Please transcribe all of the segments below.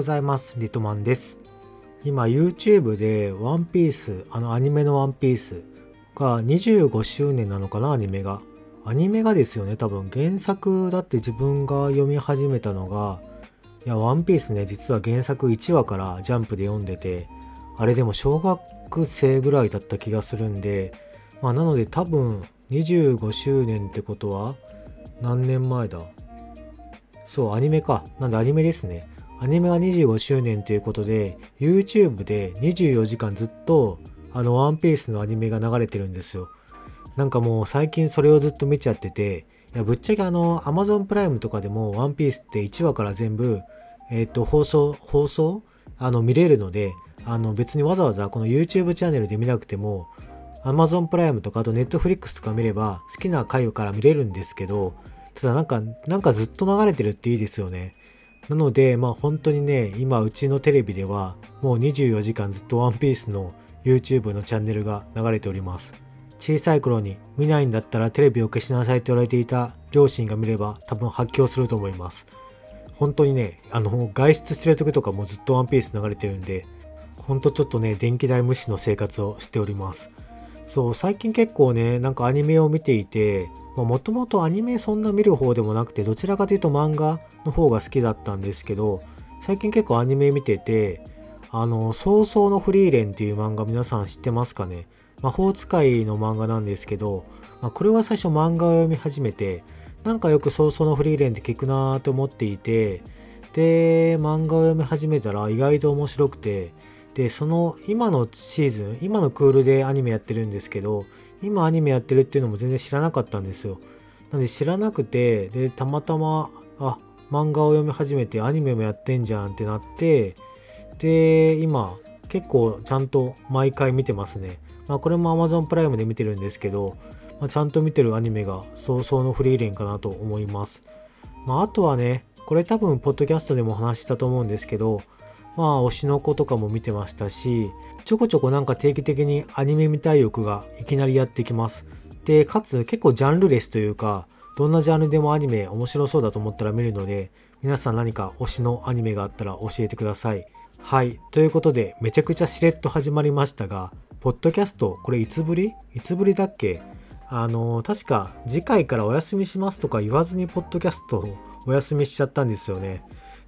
ございます。リトマンです。今 YouTube でワンピースあのアニメのワンピースが25周年なのかなアニメが。アニメがですよね多分。原作だって自分が読み始めたのがいやワンピースね実は原作1話からジャンプで読んでてあれでも小学生ぐらいだった気がするんでまあなので多分25周年ってことは何年前だ？そう、アニメか。なんでアニメですね。アニメが25周年ということで、YouTube で24時間ずっと、あの、ワンピースのアニメが流れてるんですよ。なんかもう最近それをずっと見ちゃってて、いや、ぶっちゃけあの、Amazon プライムとかでも、ワンピースって1話から全部、えっ、ー、と、放送、放送？あの、見れるので、あの、別にわざわざこの YouTube チャンネルで見なくても、Amazon プライムとかあと Netflix とか見れば好きな回から見れるんですけど、ただなんか、なんかずっと流れてるっていいですよね。なので、まあ本当にね、今うちのテレビではもう24時間ずっとワンピースの YouTube のチャンネルが流れております。小さい頃に見ないんだったらテレビを消しなさいと言われていた両親が見れば多分発狂すると思います。本当にね、あの、外出してる時とかもずっとワンピース流れてるんで、ほんとちょっとね、電気代無視の生活をしております。そう、最近結構ね、なんかアニメを見ていて、もともとアニメそんな見る方でもなくて、どちらかというと漫画の方が好きだったんですけど、最近結構アニメ見てて、あの、早々のフリーレンっていう漫画皆さん知ってますかね？魔法使いの漫画なんですけど、まあ、これは最初漫画を読み始めて、なんかよく早々のフリーレンって聞くなーと思っていて、で、漫画を読み始めたら意外と面白くて、で、その今のシーズン、今のクールでアニメやってるんですけど、今アニメやってるっていうのも全然知らなかったんですよ。なんで知らなくて、で、たまたま、あ、漫画を読み始めてアニメもやってんじゃんってなって、で、今、結構ちゃんと毎回見てますね。まあこれも Amazon プライムで見てるんですけど、まあ、ちゃんと見てるアニメが早々のフリーレンかなと思います。まああとはね、これ多分ポッドキャストでも話したと思うんですけど、まあ推しの子とかも見てましたし、ちょこちょこなんか定期的にアニメ見たい欲がいきなりやってきます。で、かつ結構ジャンルレスというか、どんなジャンルでもアニメ面白そうだと思ったら見るので、皆さん何か推しのアニメがあったら教えてください。はい。ということで、めちゃくちゃしれっと始まりましたが、ポッドキャスト、これいつぶり？いつぶりだっけ？あの、確か次回からお休みしますとか言わずにポッドキャストをお休みしちゃったんですよね。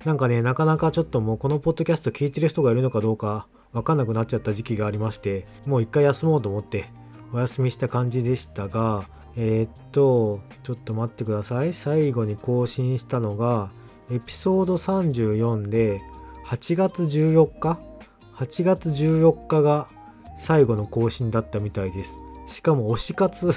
なんかね、なかなかちょっともうこのポッドキャスト聞いてる人がいるのかどうかわかんなくなっちゃった時期がありまして、もう一回休もうと思ってお休みした感じでしたが、えー、っと、ちょっと待ってください。最後に更新したのが、エピソード34で、8月14日 ?8 月14日が最後の更新だったみたいです。しかも推し活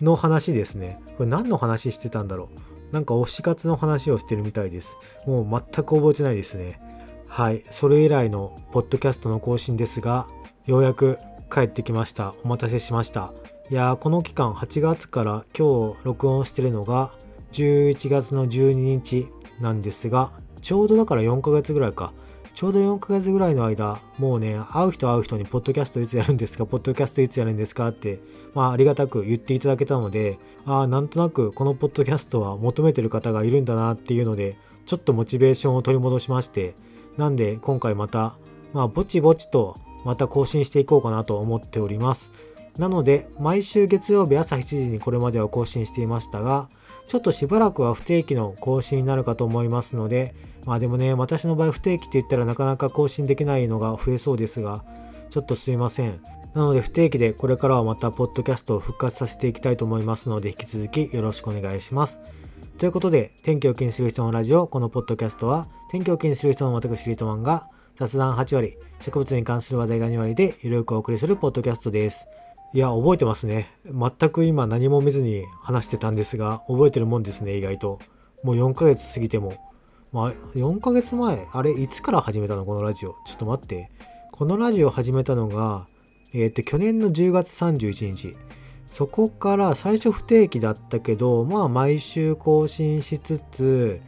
の話ですね。これ何の話してたんだろう？なんか推し活の話をしてるみたいです。もう全く覚えてないですね。はい。それ以来のポッドキャストの更新ですが、ようやく帰ってきました。お待たせしました。いやー、この期間8月から今日録音してるのが11月の12日なんですが、ちょうどだから4ヶ月ぐらいか。ちょうど4ヶ月ぐらいの間、もうね、会う人会う人に、ポッドキャストいつやるんですか、ポッドキャストいつやるんですか？って、まあ、ありがたく言っていただけたので、ああ、なんとなくこのポッドキャストは求めてる方がいるんだなっていうので、ちょっとモチベーションを取り戻しまして、なんで今回また、まあ、ぼちぼちとまた更新していこうかなと思っております。なので、毎週月曜日朝7時にこれまでは更新していましたが、ちょっとしばらくは不定期の更新になるかと思いますので、まあでもね、私の場合不定期って言ったらなかなか更新できないのが増えそうですが、ちょっとすいません。なので不定期でこれからはまたポッドキャストを復活させていきたいと思いますので、引き続きよろしくお願いします。ということで、天気を気にする人のラジオ、このポッドキャストは、天気を気にする人の私リートマンが、雑談8割、植物に関する話題が2割で、ゆるくお送りするポッドキャストです。いや、覚えてますね。全く今何も見ずに話してたんですが、覚えてるもんですね、意外と。もう4ヶ月過ぎても。まあ、4ヶ月前、あれ、いつから始めたのこのラジオ？ちょっと待って。このラジオ始めたのが、えっ、ー、と、去年の10月31日。そこから最初不定期だったけど、まあ毎週更新しつつ、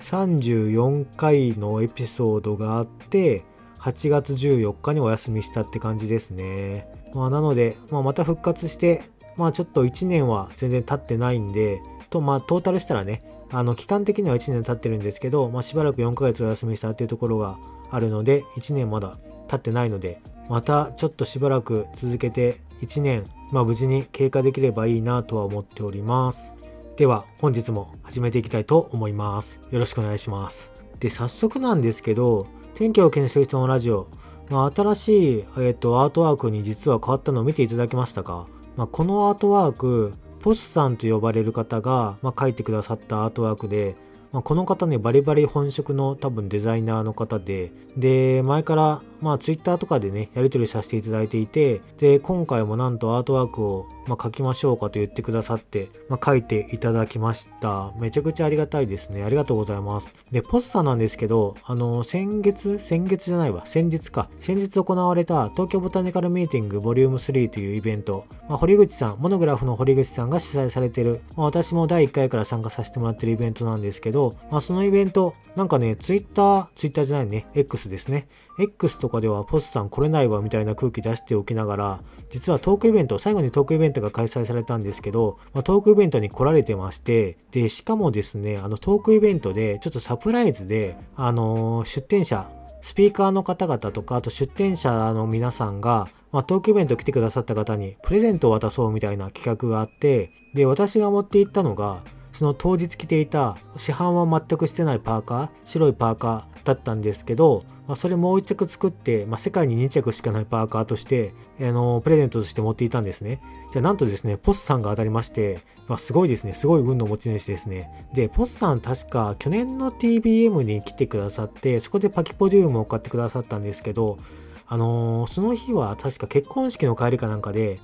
34回のエピソードがあって、8月14日にお休みしたって感じですね。まあ、なので、まあ、また復活して、まあちょっと1年は全然経ってないんで、と、まあトータルしたらね、あの期間的には1年経ってるんですけど、まあ、しばらく4ヶ月お休みしたっていうところがあるので1年まだ経ってないのでまたちょっとしばらく続けて1年、まあ、無事に経過できればいいなとは思っております。では本日も始めていきたいと思います。よろしくお願いします。で早速なんですけど天気を気にする人のラジオ、まあ、新しい、えっと、アートワークに実は変わったのを見ていただけましたか、まあ、このアートワークポスさんと呼ばれる方が、まあ、書いてくださったアートワークで、まあ、この方ねバリバリ本職の多分デザイナーの方でで前からまあ Twitter とかでねやり取りさせていただいていてで今回もなんとアートワークをまあ、書きましょうかと言ってくださって、まあ、書いていただきました。めちゃくちゃありがたいですね。ありがとうございます。で、ポスさんなんですけど、あの、先月、先月じゃないわ、先日か。先日行われた東京ボタニカルミーティングボリューム3というイベント、まあ、堀口さん、モノグラフの堀口さんが主催されてる、まあ、私も第1回から参加させてもらってるイベントなんですけど、まあ、そのイベント、なんかね、ツイッター、ツイッターじゃないね、X ですね。X とかではポスさん来れないわみたいな空気出しておきながら、実はトークイベント、最後にトークイベントが開催されたんですけど、まあ、トークイベントに来られてまして、で、しかもですね、あのトークイベントでちょっとサプライズで、あのー、出展者、スピーカーの方々とか、あと出展者の皆さんが、まあ、トークイベント来てくださった方にプレゼントを渡そうみたいな企画があって、で、私が持って行ったのが、その当日着ていた市販は全くしてないパーカー白いパーカーだったんですけど、まあ、それもう1着作って、まあ、世界に2着しかないパーカーとして、あのプレゼントとして持っていたんですね。じゃあなんとですね、ポスさんが当たりまして、まあ、すごいですね、すごい運の持ち主ですね。で、ポスさん確か去年の TBM に来てくださって、そこでパキポデュームを買ってくださったんですけど、あのー、その日は確か結婚式の帰りかなんかで、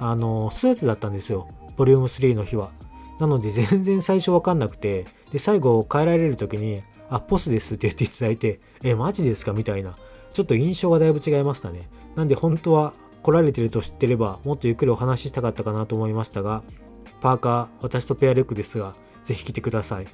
あのー、スーツだったんですよ。ボリューム3の日は。なので全然最初わかんなくて、で、最後帰られる時に、あ、ポスですって言っていただいて、え、マジですかみたいな。ちょっと印象がだいぶ違いましたね。なんで本当は来られてると知ってれば、もっとゆっくりお話ししたかったかなと思いましたが、パーカー、私とペアルックですが、ぜひ来てください。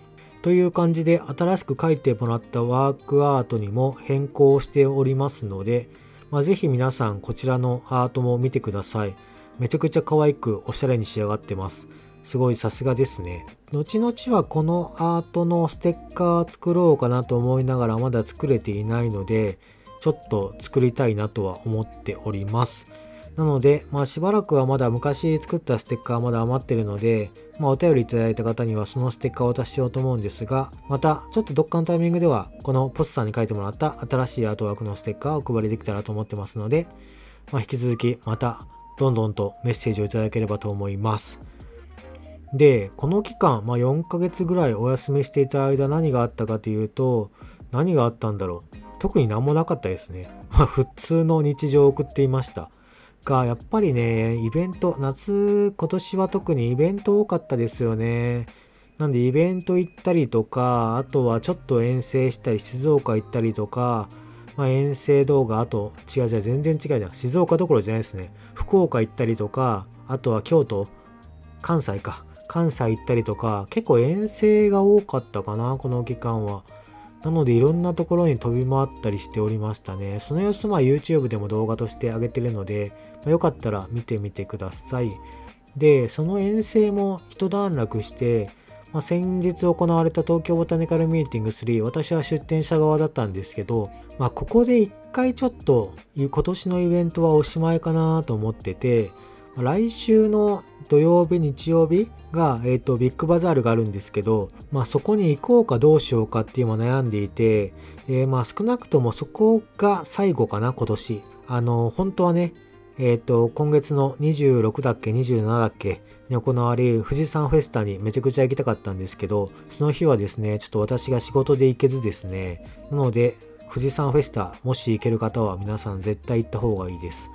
という感じで新しく書いてもらったワークアートにも変更しておりますので、まあ、ぜひ皆さんこちらのアートも見てください。めちゃくちゃ可愛くおしゃれに仕上がってます。すごいさすがですね。後々はこのアートのステッカー作ろうかなと思いながらまだ作れていないので、ちょっと作りたいなとは思っております。なので、まあしばらくはまだ昔作ったステッカーまだ余ってるので、まあお便りいただいた方にはそのステッカーを渡しようと思うんですが、またちょっとどっかのタイミングではこのポスさんに書いてもらった新しいアートワークのステッカーをお配りできたらと思ってますので、まあ引き続きまたどんどんとメッセージをいただければと思います。で、この期間、まあ、4ヶ月ぐらいお休みしていた間何があったかというと、何があったんだろう。特に何もなかったですね。まあ、普通の日常を送っていました。が、やっぱりね、イベント、夏、今年は特にイベント多かったですよね。なんでイベント行ったりとか、あとはちょっと遠征したり、静岡行ったりとか、まあ、遠征動画、あと、違う違う、全然違うじゃん。静岡どころじゃないですね。福岡行ったりとか、あとは京都、関西か。関西行ったりとか、結構遠征が多かったかな、この期間は。なのでいろんなところに飛び回ったりしておりましたね。その様子まあ YouTube でも動画として上げてるので、まあ、よかったら見てみてください。で、その遠征も一段落して、まあ、先日行われた東京ボタニカルミーティング3、私は出展者側だったんですけど、まあ、ここで一回ちょっと今年のイベントはおしまいかなと思ってて、来週の土曜日、日曜日が、えっ、ー、と、ビッグバザールがあるんですけど、まあそこに行こうかどうしようかっていうの悩んでいて、えー、まあ少なくともそこが最後かな、今年。あの、本当はね、えっ、ー、と、今月の26だっけ、27だっけに行われる富士山フェスタにめちゃくちゃ行きたかったんですけど、その日はですね、ちょっと私が仕事で行けずですね、なので、富士山フェスタ、もし行ける方は皆さん絶対行った方がいいです。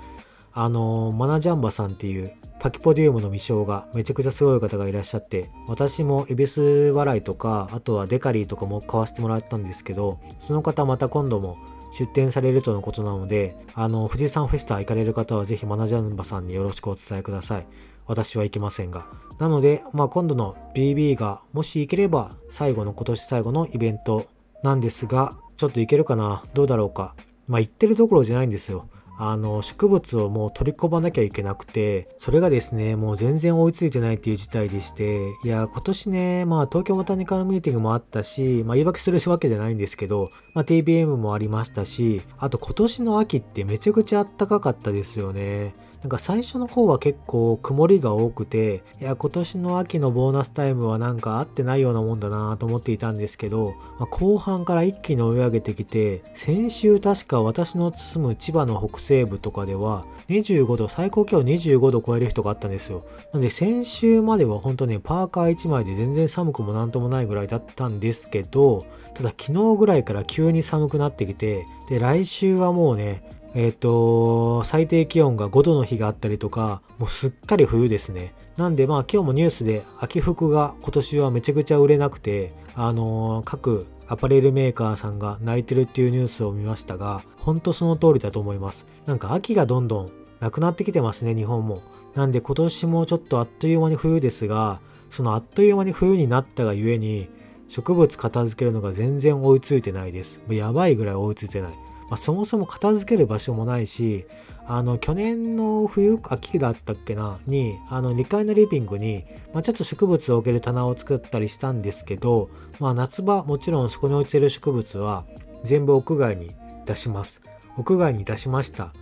あのマナジャンバさんっていうパキポディウムの未章がめちゃくちゃすごい方がいらっしゃって、私もエビス笑いとか、あとはデカリーとかも買わせてもらったんですけど、その方また今度も出店されるとのことなので、あの、富士山フェスタ行かれる方はぜひマナジャンバさんによろしくお伝えください。私は行けませんが。なので、まあ今度の BB がもし行ければ最後の今年最後のイベントなんですが、ちょっと行けるかな？どうだろうか？まあ行ってるところじゃないんですよ。あの植物をもう取り込まなきゃいけなくてそれがですねもう全然追いついてないっていう事態でしていや今年ねまあ東京ボタニカルミーティングもあったし、まあ、言い訳するわけじゃないんですけど、まあ、TBM もありましたしあと今年の秋ってめちゃくちゃ暖かかったですよね。なんか最初の方は結構曇りが多くて、いや、今年の秋のボーナスタイムはなんか合ってないようなもんだなと思っていたんですけど、まあ、後半から一気に追い上げてきて、先週確か私の住む千葉の北西西部とかでは25度、最高気温25度超える人があったんですよ。なんで先週までは本当ね、パーカー1枚で全然寒くもなんともないぐらいだったんですけど、ただ昨日ぐらいから急に寒くなってきて、で、来週はもうね、えっ、ー、と、最低気温が5度の日があったりとか、もうすっかり冬ですね。なんでまあ今日もニュースで秋服が今年はめちゃくちゃ売れなくて、あのー、各アパレルメーカーさんが泣いてるっていうニュースを見ましたが、ほんとその通りだと思います。なんか秋がどんどんなくなってきてますね、日本も。なんで今年もちょっとあっという間に冬ですが、そのあっという間に冬になったがゆえに、植物片付けるのが全然追いついてないです。やばいぐらい追いついてない。まあ、そもそも片付ける場所もないし、あの、去年の冬、秋だったっけな、に、あの、2階のリビングに、まあ、ちょっと植物を置ける棚を作ったりしたんですけど、まあ、夏場、もちろんそこに落ちてる植物は、全部屋外に出します。屋外に出しました。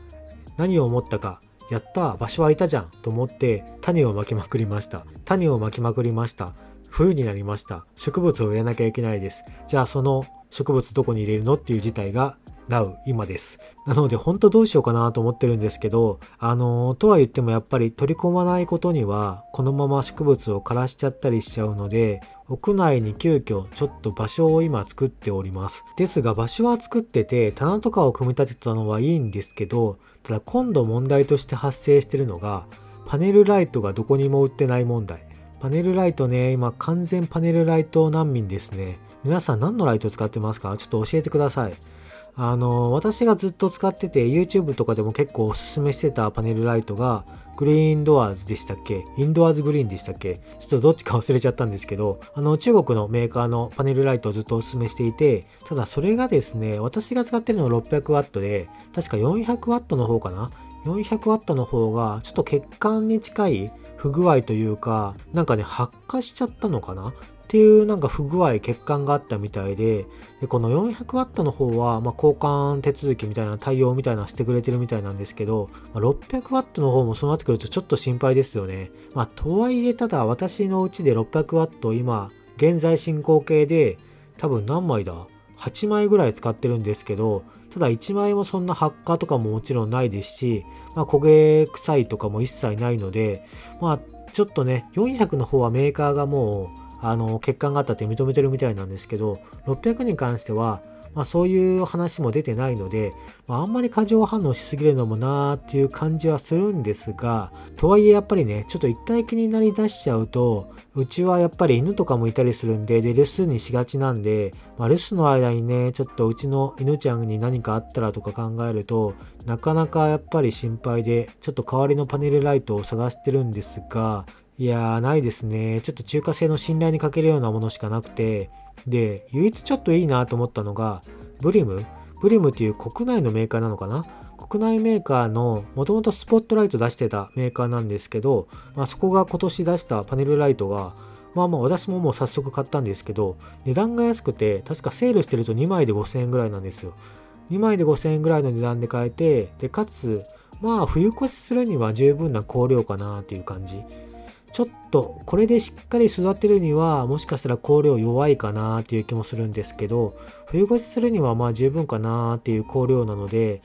何を思ったか、やった場所はいたじゃんと思って種をまきまくりました。種をまきまくりました。冬になりました。植物を入れなきゃいけないです。じゃあその植物どこに入れるの？っていう事態がなう今です。なので本当どうしようかなと思ってるんですけど、あのー、とは言ってもやっぱり取り込まないことにはこのまま植物を枯らしちゃったりしちゃうので、屋内に急遽ちょっと場所を今作っております。ですが場所は作ってて棚とかを組み立てたのはいいんですけど、ただ今度問題として発生してるのがパネルライトがどこにも売ってない問題。パネルライトね、今完全パネルライト難民ですね。皆さん何のライト使ってますか？ちょっと教えてください。あの、私がずっと使ってて YouTube とかでも結構おすすめしてたパネルライトがグリーンドアーズでしたっけ？インドアーズグリーンでしたっけ？ちょっとどっちか忘れちゃったんですけど、あの中国のメーカーのパネルライトをずっとおすすめしていて、ただそれがですね、私が使ってるのは 600W で、確か 400W の方かな？400W の方がちょっと血管に近い不具合というか、なんかね、発火しちゃったのかな？っていうなんか不具合、欠陥があったみたいで、でこの 400W の方は、まあ、交換手続きみたいな対応みたいなしてくれてるみたいなんですけど、まあ、600W の方もそうなってくるとちょっと心配ですよね。まあ、とはいえ、ただ私のうちで 600W 今、現在進行形で多分何枚だ ?8 枚ぐらい使ってるんですけど、ただ1枚もそんな発火とかももちろんないですし、まあ、焦げ臭いとかも一切ないので、まあ、ちょっとね、400の方はメーカーがもう、あの、欠陥があったって認めてるみたいなんですけど、600に関しては、まあ、そういう話も出てないので、まあ、あんまり過剰反応しすぎるのもなーっていう感じはするんですが、とはいえやっぱりね、ちょっと一体気になりだしちゃうと、うちはやっぱり犬とかもいたりするんで、で、留守にしがちなんで、まあ、留守の間にね、ちょっとうちの犬ちゃんに何かあったらとか考えると、なかなかやっぱり心配で、ちょっと代わりのパネルライトを探してるんですが、いやー、ないですね。ちょっと中華製の信頼に欠けるようなものしかなくて、で、唯一ちょっといいなと思ったのが、ブリム？ブリムっていう国内のメーカーなのかな？国内メーカーのもともとスポットライト出してたメーカーなんですけど、まあ、そこが今年出したパネルライトがまあまあ私ももう早速買ったんですけど値段が安くて確かセールしてると2枚で5000円ぐらいなんですよ。2枚で5000円ぐらいの値段で買えてでかつまあ冬越しするには十分な香料かなっていう感じ。ちょっとこれでしっかり育てるにはもしかしたら香料弱いかなっていう気もするんですけど冬越しするにはまあ十分かなっていう香料なので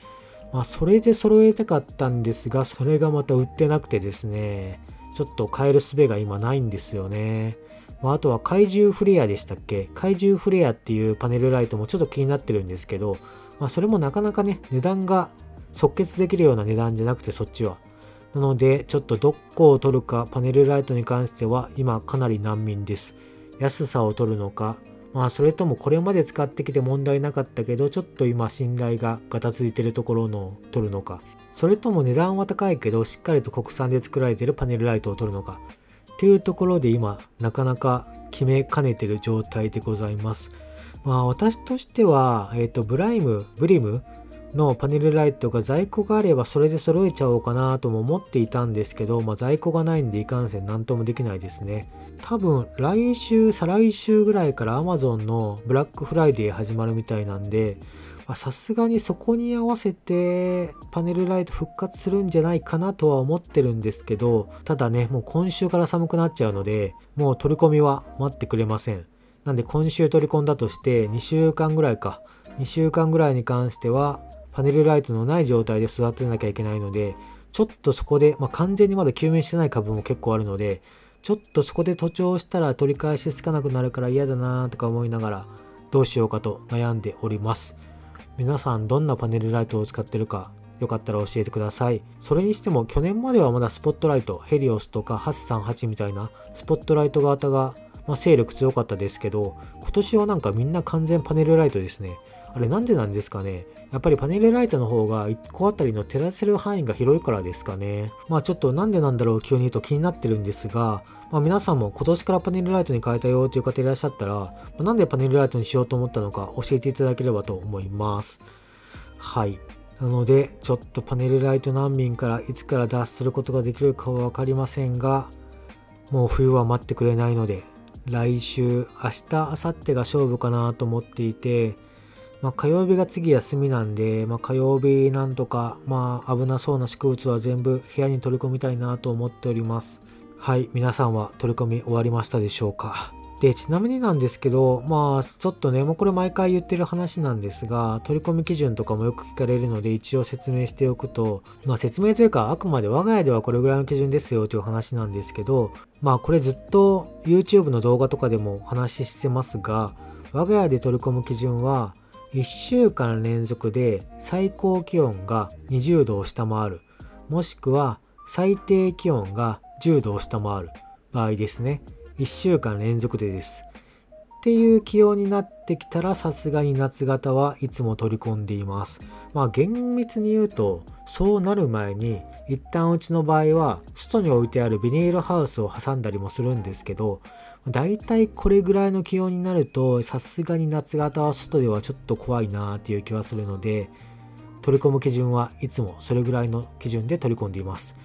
まあそれで揃えたかったんですがそれがまた売ってなくてですねちょっと買える術が今ないんですよね。まあ、あとは怪獣フレアでしたっけ？怪獣フレアっていうパネルライトもちょっと気になってるんですけど、まあ、それもなかなかね値段が即決できるような値段じゃなくてそっちはなので、ちょっとどこを取るかパネルライトに関しては今かなり難民です。安さを取るのか、まあそれともこれまで使ってきて問題なかったけど、ちょっと今信頼がガタついてるところの取るのか、それとも値段は高いけどしっかりと国産で作られているパネルライトを取るのか、っていうところで今なかなか決めかねてる状態でございます。まあ私としては、えっ、ー、と、ブライム、ブリムのパネルライトが在庫があればそれで揃えちゃおうかなとも思っていたんですけど、まあ、在庫がないんでいかんせん何ともできないですね。多分来週、再来週ぐらいから Amazon のブラックフライデー始まるみたいなんで、さすがにそこに合わせてパネルライト復活するんじゃないかなとは思ってるんですけど、ただね、もう今週から寒くなっちゃうので、もう取り込みは待ってくれません。なんで今週取り込んだとして2週間ぐらいか、2週間ぐらいに関してはパネルライトのない状態で育てなきゃいけないので、ちょっとそこで、まあ、完全にまだ休眠してない株も結構あるので、ちょっとそこで徒長したら取り返しつかなくなるから嫌だなとか思いながら、どうしようかと悩んでおります。皆さんどんなパネルライトを使ってるか、よかったら教えてください。それにしても去年まではまだスポットライト、ヘリオスとか838みたいなスポットライト型が、まあ、勢力強かったですけど、今年はなんかみんな完全パネルライトですね。あれなんでなんですかね？やっぱりパネルライトの方が1個あたりの照らせる範囲が広いからですかね。まあちょっとなんでなんだろう急に言うと気になってるんですが、まあ、皆さんも今年からパネルライトに変えたよという方いらっしゃったら、まあ、なんでパネルライトにしようと思ったのか教えていただければと思います。はい。なので、ちょっとパネルライト難民からいつから脱することができるかは分かりませんが、もう冬は待ってくれないので、来週、明日、明後日が勝負かなと思っていて、まあ、火曜日が次休みなんで、まあ、火曜日なんとか、まあ、危なそうな植物は全部部屋に取り込みたいなと思っております。はい、皆さんは取り込み終わりましたでしょうかで、ちなみになんですけど、まあ、ちょっとね、もうこれ毎回言ってる話なんですが、取り込み基準とかもよく聞かれるので、一応説明しておくと、まあ説明というか、あくまで我が家ではこれぐらいの基準ですよという話なんですけど、まあこれずっと YouTube の動画とかでも話してますが、我が家で取り込む基準は、1週間連続で最高気温が20度を下回る。もしくは最低気温が10度を下回る場合ですね。1週間連続でです。っていう気温になってきたらさすがに夏型はいつも取り込んでいますまあ厳密に言うとそうなる前に一旦うちの場合は外に置いてあるビニールハウスを挟んだりもするんですけどだいたいこれぐらいの気温になるとさすがに夏型は外ではちょっと怖いなっていう気はするので取り込む基準はいつもそれぐらいの基準で取り込んでいます。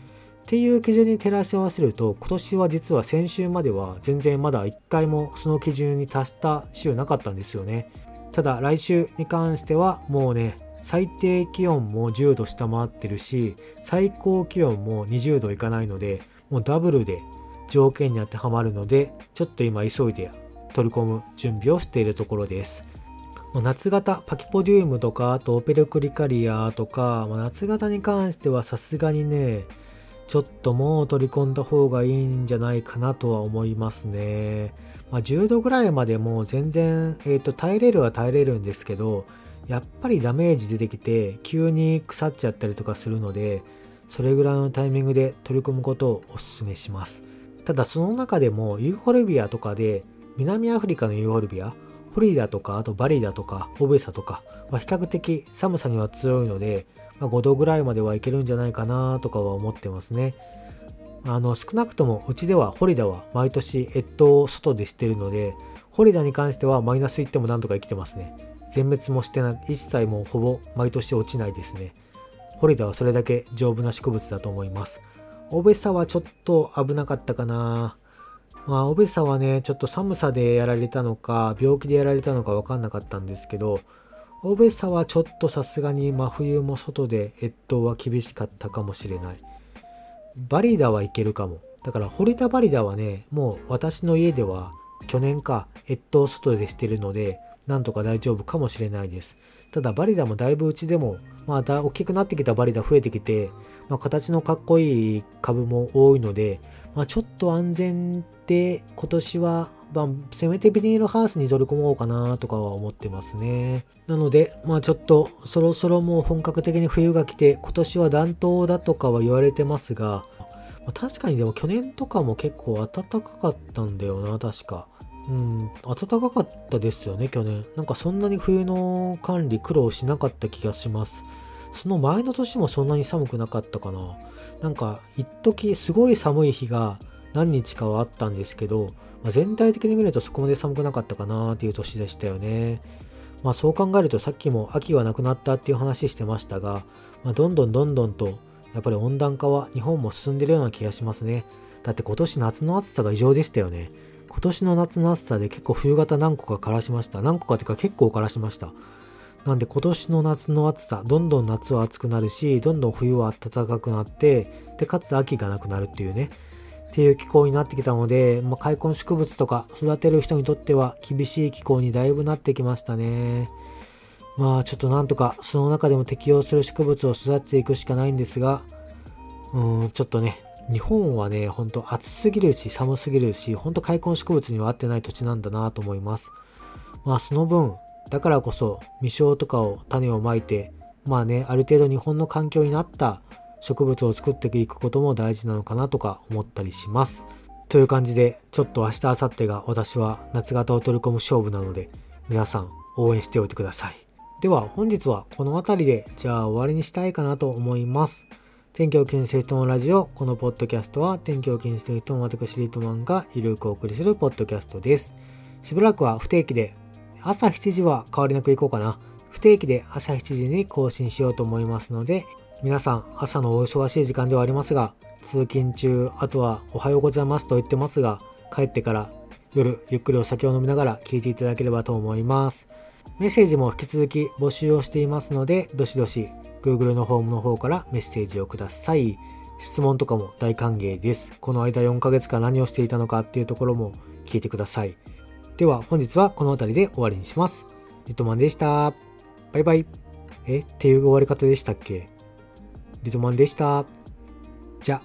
っていう基準に照らし合わせると今年は実は先週までは全然まだ1回もその基準に達した週なかったんですよね。ただ来週に関してはもうね最低気温も10度下回ってるし最高気温も20度いかないのでもうダブルで条件に当てはまるのでちょっと今急いで取り込む準備をしているところです。夏型パキポディウムとかあとオペルクリカリアとか、夏型に関してはさすがにねちょっともう取り込んだ方がいいんじゃないかなとは思いますね。まあ、10度ぐらいまでもう全然、えー、と耐えれるは耐えれるんですけどやっぱりダメージ出てきて急に腐っちゃったりとかするのでそれぐらいのタイミングで取り込むことをお勧めします。ただその中でもユーフォルビアとかで南アフリカのユーフォルビアフリーダとかあとバリダとかオベサとか、まあ、比較的寒さには強いので、まあ、5度ぐらいまではいけるんじゃないかなとかは思ってますね。あの少なくともうちではホリダは毎年越冬を外でしてるのでホリダに関してはマイナスいってもなんとか生きてますね。全滅もしてない、一切もうほぼ毎年落ちないですね。ホリダはそれだけ丈夫な植物だと思います。オベサはちょっと危なかったかな。まあ、オベサはね、ちょっと寒さでやられたのか、病気でやられたのか分かんなかったんですけど、オベサはちょっとさすがに真冬も外で越冬は厳しかったかもしれない。バリダはいけるかも。だから、ホリダバリダはね、もう私の家では去年か越冬外でしてるので、なんとか大丈夫かもしれないです。ただバリダもだいぶうちでも、まあだ大きくなってきたバリダ増えてきて、まあ、形のかっこいい株も多いので、まあ、ちょっと安全で今年は、まあ、せめてビニールハウスに取り込もうかなとかは思ってますね。なので、まあちょっとそろそろもう本格的に冬が来て今年は暖冬だとかは言われてますが、まあ、確かにでも去年とかも結構暖かかったんだよな、確か。うん、暖かかったですよね、去年。なんかそんなに冬の管理苦労しなかった気がします。その前の年もそんなに寒くなかったかな。なんか、一時すごい寒い日が何日かはあったんですけど、まあ、全体的に見るとそこまで寒くなかったかなっていう年でしたよね。まあそう考えるとさっきも秋はなくなったっていう話してましたが、まあ、どんどんどんどんとやっぱり温暖化は日本も進んでるような気がしますね。だって今年夏の暑さが異常でしたよね。今年の夏の暑さで結構冬型何個か枯らしました。何個かっていうか結構枯らしました。なんで今年の夏の暑さ、どんどん夏は暑くなるし、どんどん冬は暖かくなって、で、かつ秋がなくなるっていうね、っていう気候になってきたので、まあ、開墾植物とか育てる人にとっては厳しい気候にだいぶなってきましたね。まあちょっとなんとかその中でも適応する植物を育てていくしかないんですが、うん、ちょっとね、日本はね、ほんと暑すぎるし寒すぎるし、ほんと開墾植物には合ってない土地なんだなと思います。まあその分、だからこそ未生とかを種をまいてまあねある程度日本の環境になった植物を作っていくことも大事なのかなとか思ったりします。という感じでちょっと明日明後日が私は夏型を取り込む勝負なので皆さん応援しておいてください。では本日はこの辺りでじゃあ終わりにしたいかなと思います。天気を気にする人のラジオこのポッドキャストは天気を気にする人の私リートマンがゆるくお送りするポッドキャストです。しばらくは不定期で朝7時は変わりなく行こうかな。不定期で朝7時に更新しようと思いますので、皆さん朝のお忙しい時間ではありますが、通勤中、あとはおはようございますと言ってますが、帰ってから夜ゆっくりお酒を飲みながら聞いていただければと思います。メッセージも引き続き募集をしていますので、どしどし Google のフォームの方からメッセージをください。質問とかも大歓迎です。この間4ヶ月間何をしていたのかっていうところも聞いてください。では本日はこの辺りで終わりにします。リトマンでした。バイバイ。えっていう終わり方でしたっけ？リゾマンでした。じゃ。